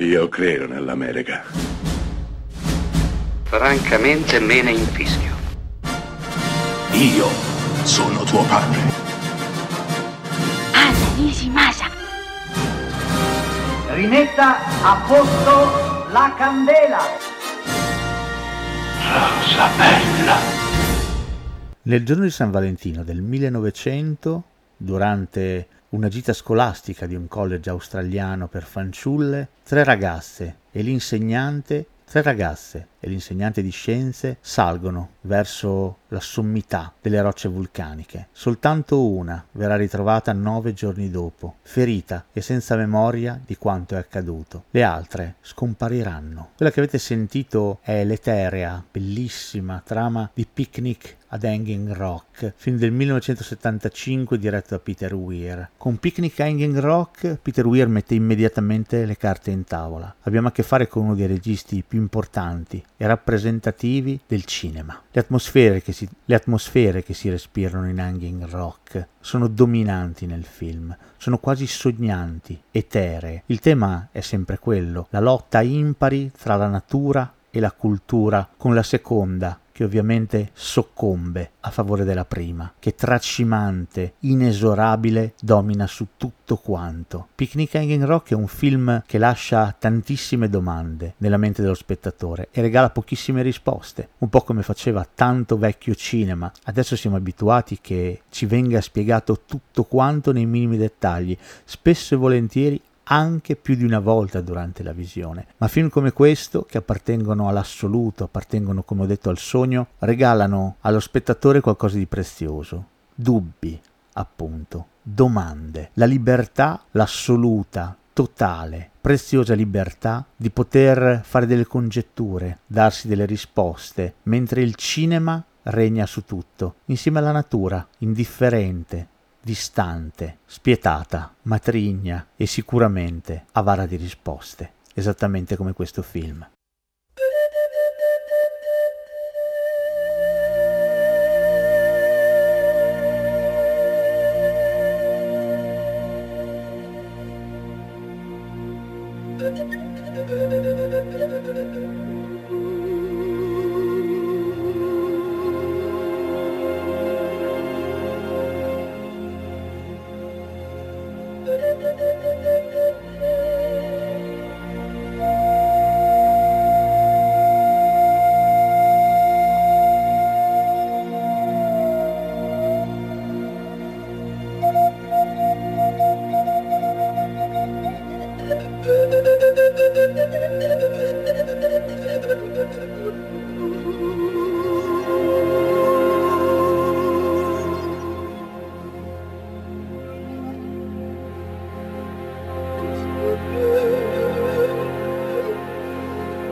Io credo nell'America. Francamente me ne infischio. Io sono tuo padre. Anna Nishimasa. Rimetta a posto la candela. Rosa bella. Nel giorno di San Valentino del 1900, durante una gita scolastica di un college australiano per fanciulle, tre ragazze e l'insegnante, tre ragazze e l'insegnante di scienze salgono verso la sommità delle rocce vulcaniche. Soltanto una verrà ritrovata nove giorni dopo, ferita e senza memoria di quanto è accaduto. Le altre scompariranno. Quella che avete sentito è l'eterea, bellissima trama di Picnic ad Hanging Rock, film del 1975 diretto da Peter Weir. Con Picnic Hanging Rock Peter Weir mette immediatamente le carte in tavola. Abbiamo a che fare con uno dei registi più importanti e rappresentativi del cinema. Le atmosfere che si, atmosfere che si respirano in Hanging Rock sono dominanti nel film, sono quasi sognanti, eteree. Il tema è sempre quello, la lotta impari tra la natura e la cultura, con la seconda che ovviamente soccombe a favore della prima, che tracimante, inesorabile, domina su tutto quanto. Picnic Hanging Rock è un film che lascia tantissime domande nella mente dello spettatore e regala pochissime risposte, un po' come faceva tanto vecchio cinema. Adesso siamo abituati che ci venga spiegato tutto quanto nei minimi dettagli, spesso e volentieri anche più di una volta durante la visione. Ma film come questo, che appartengono all'assoluto, appartengono come ho detto al sogno, regalano allo spettatore qualcosa di prezioso. Dubbi, appunto, domande, la libertà, l'assoluta, totale, preziosa libertà di poter fare delle congetture, darsi delle risposte, mentre il cinema regna su tutto, insieme alla natura, indifferente, distante, spietata, matrigna e sicuramente avara di risposte, esattamente come questo film. Thank you.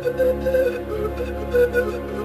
Thank you.